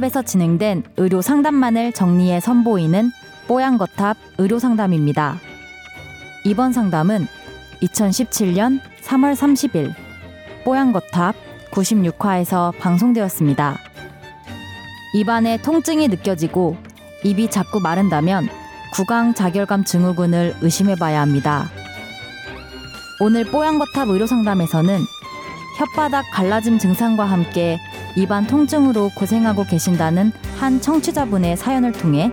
의료탑에서 진행된 의료 상담만을 정리해 선보이는 뽀얀거탑 의료 상담입니다. 이번 상담은 2017년 3월 30일 뽀얀거탑 96화에서 방송되었습니다. 입안에 통증이 느껴지고 입이 자꾸 마른다면 구강 자결감 증후군을 의심해 봐야 합니다. 오늘 뽀얀거탑 의료 상담에서는 혓바닥 갈라짐 증상과 함께 입안 통증으로 고생하고 계신다는 한 청취자분의 사연을 통해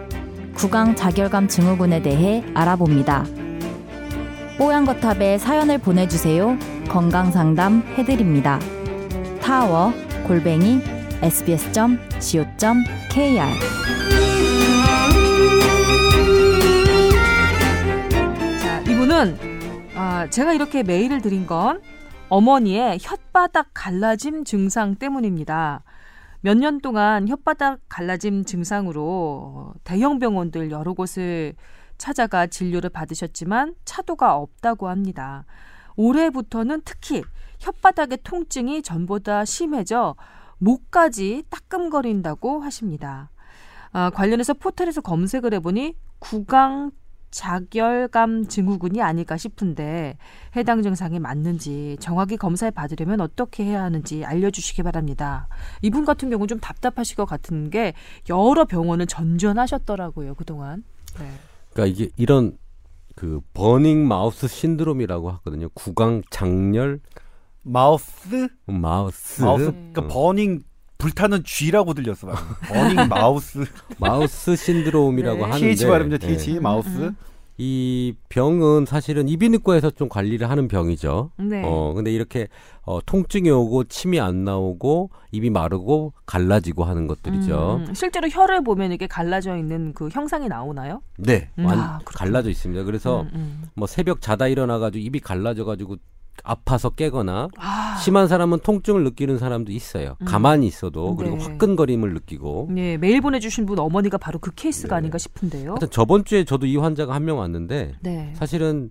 구강 자결감 증후군에 대해 알아봅니다. 뽀얀거탑에 사연을 보내주세요. 건강상담 해드립니다. 타워 골뱅이 sbs.co.kr 자, 이분은 아, 제가 이렇게 메일을 드린 건 어머니의 혓바닥 갈라짐 증상 때문입니다. 몇 년 동안 혓바닥 갈라짐 증상으로 대형 병원들 여러 곳을 찾아가 진료를 받으셨지만 차도가 없다고 합니다. 올해부터는 특히 혓바닥의 통증이 전보다 심해져 목까지 따끔거린다고 하십니다. 아, 관련해서 포털에서 검색을 해보니 구강 작열감 증후군이 아닐까 싶은데 해당 증상이 맞는지 정확히 검사를 받으려면 어떻게 해야 하는지 알려주시기 바랍니다. 이분 같은 경우는 좀 답답하실 것 같은 게 여러 병원을 전전하셨더라고요 그동안. 네. 그러니까 이게 이런 그 burning mouth syndrome이라고 하거든요. 구강 작열 mouth mouth mouth 음. 그러니까 burning 불타는 쥐라고 들렸어. burning mouse mouth syndrome이라고 네. 하는데 TH 발음이죠 예. TH mouth 음, 이 병은 사실은 이비인후과에서 좀 관리를 하는 병이죠. 네. 어 근데 이렇게 어 통증이 오고 침이 안 나오고 입이 마르고 갈라지고 하는 것들이죠. 음, 실제로 혀를 보면 이게 갈라져 있는 그 형상이 나오나요? 네, 음, 완 아. 갈라져 있습니다. 그래서 음, 음. 뭐 새벽 자다 일어나가지고 입이 갈라져가지고 아파서 깨거나 아, 심한 사람은 통증을 느끼는 사람도 있어요. 음. 가만히 있어도 그리고 네. 화끈거림을 느끼고. 네, 메일 보내주신 분 어머니가 바로 그 케이스가 네. 아닌가 싶은데요. 하여튼 저번 주에 저도 이 환자가 한 명 왔는데 네. 사실은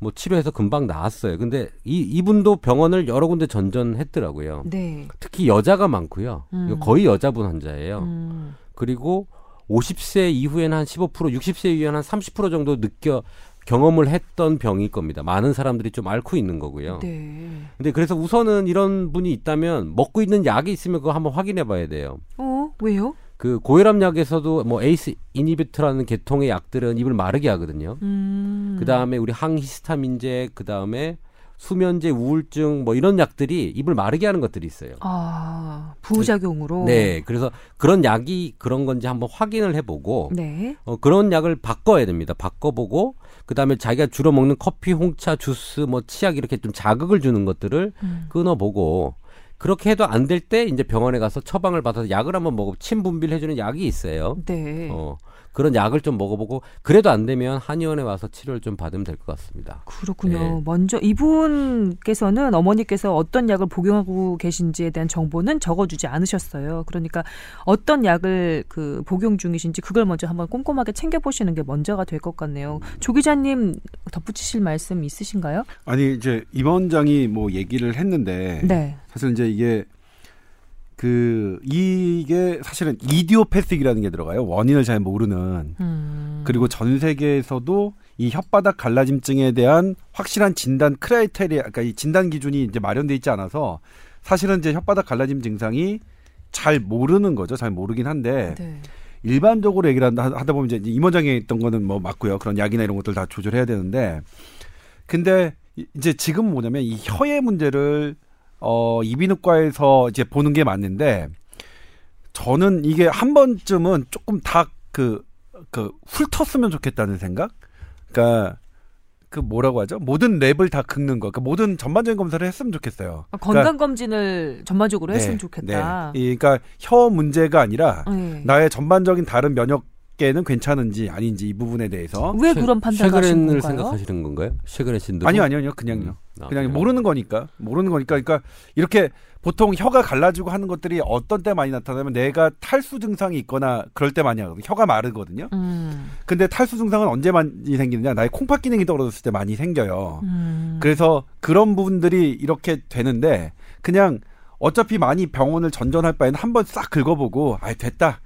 뭐 치료해서 금방 나았어요. 근데 이 이분도 병원을 여러 군데 전전했더라고요. 네. 특히 여자가 많고요. 음. 거의 여자분 환자예요. 음, 그리고 50세 이후에는 한 15%, 60세 이후에는 한 30% 정도 느껴 경험을 했던 병일 겁니다. 많은 사람들이 좀 앓고 있는 거고요. 네. 근데 그래서 우선은 이런 분이 있다면 먹고 있는 약이 있으면 그거 한번 확인해 봐야 돼요. 어, 왜요? 그 고혈압 약에서도 뭐 에이스 이니비트라는 계통의 약들은 입을 마르게 하거든요. 음. 그다음에 우리 항히스타민제, 그다음에 수면제, 우울증 뭐 이런 약들이 입을 마르게 하는 것들이 있어요. 아, 부작용으로. 네, 그래서 그런 약이 그런 건지 한번 확인을 해보고 네. 어, 그런 약을 바꿔야 됩니다. 바꿔보고 그 다음에 자기가 주로 먹는 커피, 홍차, 주스, 뭐 치약 이렇게 좀 자극을 주는 것들을 음. 끊어보고 그렇게 해도 안 될 때 이제 병원에 가서 처방을 받아서 약을 한번 먹어 침 분비를 해주는 약이 있어요. 네. 어, 그런 약을 좀 먹어보고 그래도 안 되면 한의원에 와서 치료를 좀 받으면 될 것 같습니다. 그렇군요. 네. 먼저 이분께서는 어머니께서 어떤 약을 복용하고 계신지에 대한 정보는 적어주지 않으셨어요. 그러니까 어떤 약을 그 복용 중이신지 그걸 먼저 한번 꼼꼼하게 챙겨보시는 게 먼저가 될 것 같네요. 조 기자님 덧붙이실 말씀 있으신가요? 아니 이제 임 원장이 뭐 얘기를 했는데 네. 사실 이제 이게 그 이게 사실은 이디오패틱이라는 게 들어가요 원인을 잘 모르는 음. 그리고 전 세계에서도 이 혓바닥 갈라짐증에 대한 확실한 진단 크라이테리아, 그러니까 이 진단 기준이 이제 마련돼 있지 않아서 사실은 이제 혓바닥 갈라짐 증상이 잘 모르는 거죠. 잘 모르긴 한데 네. 일반적으로 얘기를 한다- 하다 보면 이제 임원장이 했던 거는 뭐 맞고요. 그런 약이나 이런 것들 다 조절해야 되는데 근데 이- 이제 지금 뭐냐면 이 혀의 문제를 어 이비인후과에서 이제 보는 게 맞는데 저는 이게 한 번쯤은 조금 다그그 훑었으면 좋겠다는 생각. 그러니까 그 뭐라고 하죠? 모든 랩을 다 긁는 거. 그러니까 모든 전반적인 검사를 했으면 좋겠어요. 아, 건강 검진을 전반적으로 했으면 네, 좋겠다. 네. 이- 그러니까 혀 문제가 아니라 네. 나의 전반적인 다른 면역 계는 괜찮은지 아닌지 이 부분에 대해서 왜 그런 판단을 하신 쉐그렌을 건가요? 생각하시는 건가요? 쉐그렌 신드롬? 아니요 아니요 아니요 그냥요. 음. 아, 그냥 그래요? 모르는 거니까 모르는 거니까 그러니까 이렇게 보통 혀가 갈라지고 하는 것들이 어떤 때 많이 나타나면 내가 탈수 증상이 있거나 그럴 때 많이 하거든요. 혀가 마르거든요. 음. 근데 근데 탈수 증상은 언제 많이 생기느냐? 나의 콩팥 기능이 떨어졌을 때 많이 생겨요. 음. 그래서 그런 부분들이 이렇게 되는데 그냥 어차피 많이 병원을 전전할 바에는 한 번 싹 긁어보고 아 됐다.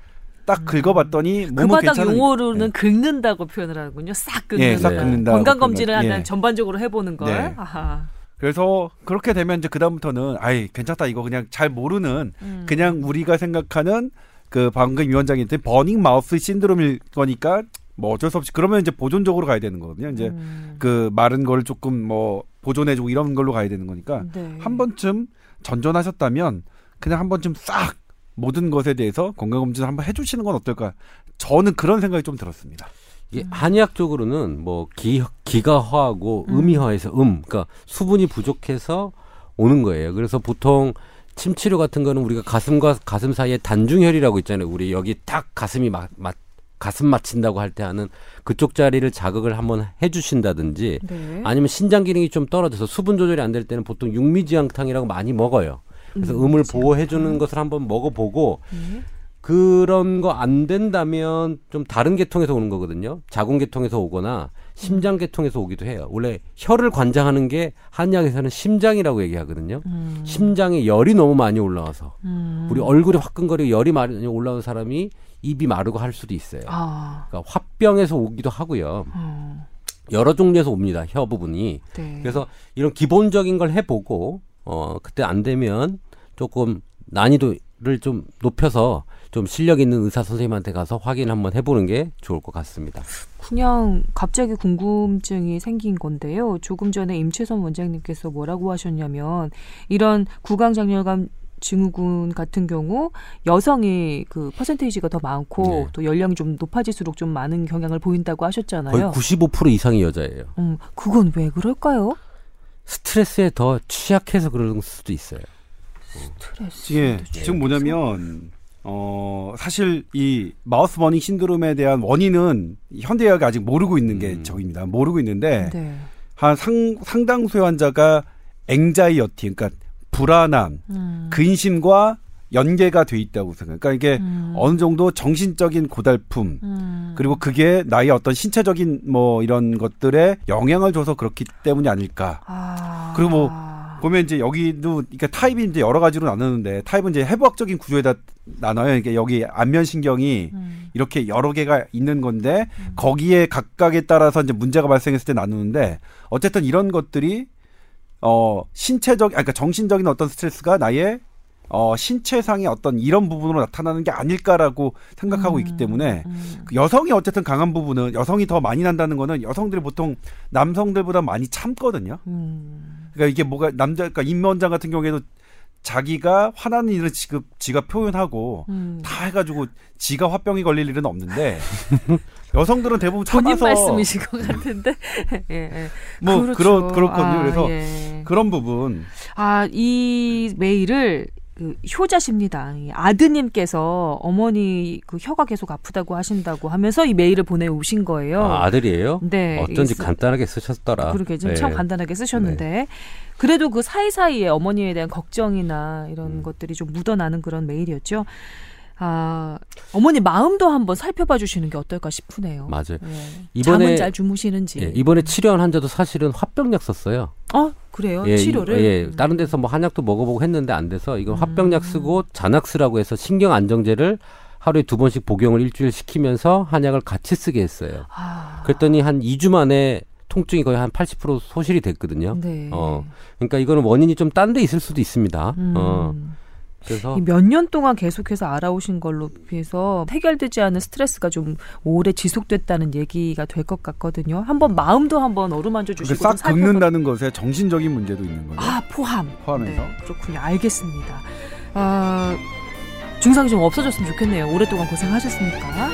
딱 긁어봤더니 그 바닥 용어로는 긁는다고 표현을 하는군요. 싹 긁는. 예, 싹 네. 긁는다. 건강 검진을 하는 예. 전반적으로 해보는 걸. 네. 아하. 그래서 그렇게 되면 이제 그 다음부터는 아이 괜찮다 이거 그냥 잘 모르는 음. 그냥 우리가 생각하는 그 방금 위원장이 했던 버닝 마우스 신드롬일 거니까 뭐 어쩔 수 없이 그러면 이제 보존적으로 가야 되는 거거든요. 이제 음. 그 마른 걸 조금 뭐 보존해주고 이런 걸로 가야 되는 거니까 네. 한 번쯤 전전하셨다면 그냥 한 번쯤 싹 모든 것에 대해서 건강검진 한번 해주시는 건 어떨까? 저는 그런 생각이 좀 들었습니다. 이게 한의학적으로는 뭐 기, 기가 화하고 음. 음이 화해서 음, 그러니까 수분이 부족해서 오는 거예요. 그래서 보통 침 치료 같은 거는 우리가 가슴과 가슴 사이에 단중혈이라고 있잖아요. 우리 여기 딱 가슴이 막, 막 가슴 맞힌다고 할 때 하는 그쪽 자리를 자극을 한번 해주신다든지 네. 아니면 신장 기능이 좀 떨어져서 수분 조절이 안 될 때는 보통 육미지향탕이라고 많이 먹어요. 그래서 음을 보호해 주는 것을 한번 먹어보고 네. 그런 거 안 된다면 좀 다른 계통에서 오는 거거든요. 자궁 계통에서 오거나 심장 계통에서 오기도 해요. 원래 혀를 관장하는 게 한의학에서는 심장이라고 얘기하거든요. 음. 심장에 열이 너무 많이 올라와서 음. 우리 얼굴이 화끈거리고 열이 많이 올라온 사람이 입이 마르고 할 수도 있어요. 아. 그러니까 화병에서 오기도 하고요. 어. 여러 종류에서 옵니다. 혀 부분이. 네. 그래서 이런 기본적인 걸 해보고 어 그때 안 되면 조금 난이도를 좀 높여서 좀 실력 있는 의사 선생님한테 가서 확인 한번 해보는 게 좋을 것 같습니다. 그냥 갑자기 궁금증이 생긴 건데요. 조금 전에 임채선 원장님께서 뭐라고 하셨냐면 이런 구강장렬감 증후군 같은 경우 여성이 그 퍼센테이지가 더 많고 네. 또 연령이 좀 높아질수록 좀 많은 경향을 보인다고 거의 하셨잖아요. 95% 이상이 여자예요. 음, 그건 왜 그럴까요? 스트레스에 더 취약해서 그럴 수도 있어요. 스트레스. 예, 지금 뭐냐면 어 사실 이 마우스 버닝 신드롬에 대한 원인은 현대의학이 아직 모르고 있는 게 음. 저입니다. 모르고 있는데 네. 한 상, 상당수의 환자가 앵자이어티, 그러니까 불안함, 음. 근심과 연계가 돼 있다고 생각해요. 그러니까 이게 음. 어느 정도 정신적인 고달픔, 음. 그리고 그게 나의 어떤 신체적인 뭐 이런 것들에 영향을 줘서 그렇기 때문이 아닐까. 아. 그리고 뭐 보면 이제 여기도 그러니까 타입이 이제 여러 가지로 나누는데 타입은 이제 해부학적인 구조에다 나눠요. 이게 여기 안면 신경이 음. 이렇게 여러 개가 있는 건데 거기에 각각에 따라서 이제 문제가 발생했을 때 나누는데 어쨌든 이런 것들이 어 신체적 아니, 그러니까 정신적인 어떤 스트레스가 나의 어 신체상의 어떤 이런 부분으로 나타나는 게 아닐까라고 생각하고 있기 때문에 음. 그 여성이 어쨌든 강한 부분은 여성이 더 많이 난다는 거는 여성들이 보통 남성들보다 많이 참거든요. 음. 그러니까 이게 뭐가 남자 그러니까 임원장 같은 경우에도 자기가 화나는 일을 지금 지가 표현하고 음. 다 해가지고 지가 화병이 걸릴 일은 없는데 여성들은 대부분 본인 참아서 말씀이신 것 같은데. 예, 예. 뭐 그렇죠. 그런 그렇거든요. 아, 그래서 예. 그런 부분 아, 이 메일을 그 효자십니다. 이 아드님께서 어머니 그 혀가 계속 아프다고 하신다고 하면서 이 메일을 보내 오신 거예요. 아, 아들이에요? 네. 어쩐지 이게 간단하게 쓰셨더라. 그렇게 좀 네. 참 간단하게 쓰셨는데 그래도 그 사이사이에 어머니에 대한 걱정이나 이런 음. 것들이 좀 묻어나는 그런 메일이었죠. 아, 어머니 마음도 한번 살펴봐 주시는 게 어떨까 싶으네요. 맞아요. 예. 이번에 잠은 잘 주무시는지. 예, 이번에 치료한 환자도 사실은 화병약 썼어요. 어, 그래요? 예, 치료를. 이- 예, 음. 다른 데서 뭐 한약도 먹어보고 했는데 안 돼서 이건 화병약 쓰고 자낙스라고 해서 신경 안정제를 하루에 두 번씩 복용을 일주일 시키면서 한약을 같이 쓰게 했어요. 아, 그랬더니 한 2주 만에 통증이 거의 한 80% 소실이 됐거든요. 네. 어, 그러니까 이거는 원인이 좀 딴 데 있을 수도 있습니다. 음. 어, 그래서 몇 년 동안 계속해서 알아오신 걸로 비해서 해결되지 않은 스트레스가 좀 오래 지속됐다는 얘기가 될 것 같거든요. 한번 마음도 한번 어루만져 그 주시고 싹 긁는다는 것에 정신적인 문제도 있는 거죠. 아 포함. 포함해서. 네, 그렇군요. 알겠습니다. 아, 증상이 좀 없어졌으면 좋겠네요. 오랫동안 고생하셨으니까.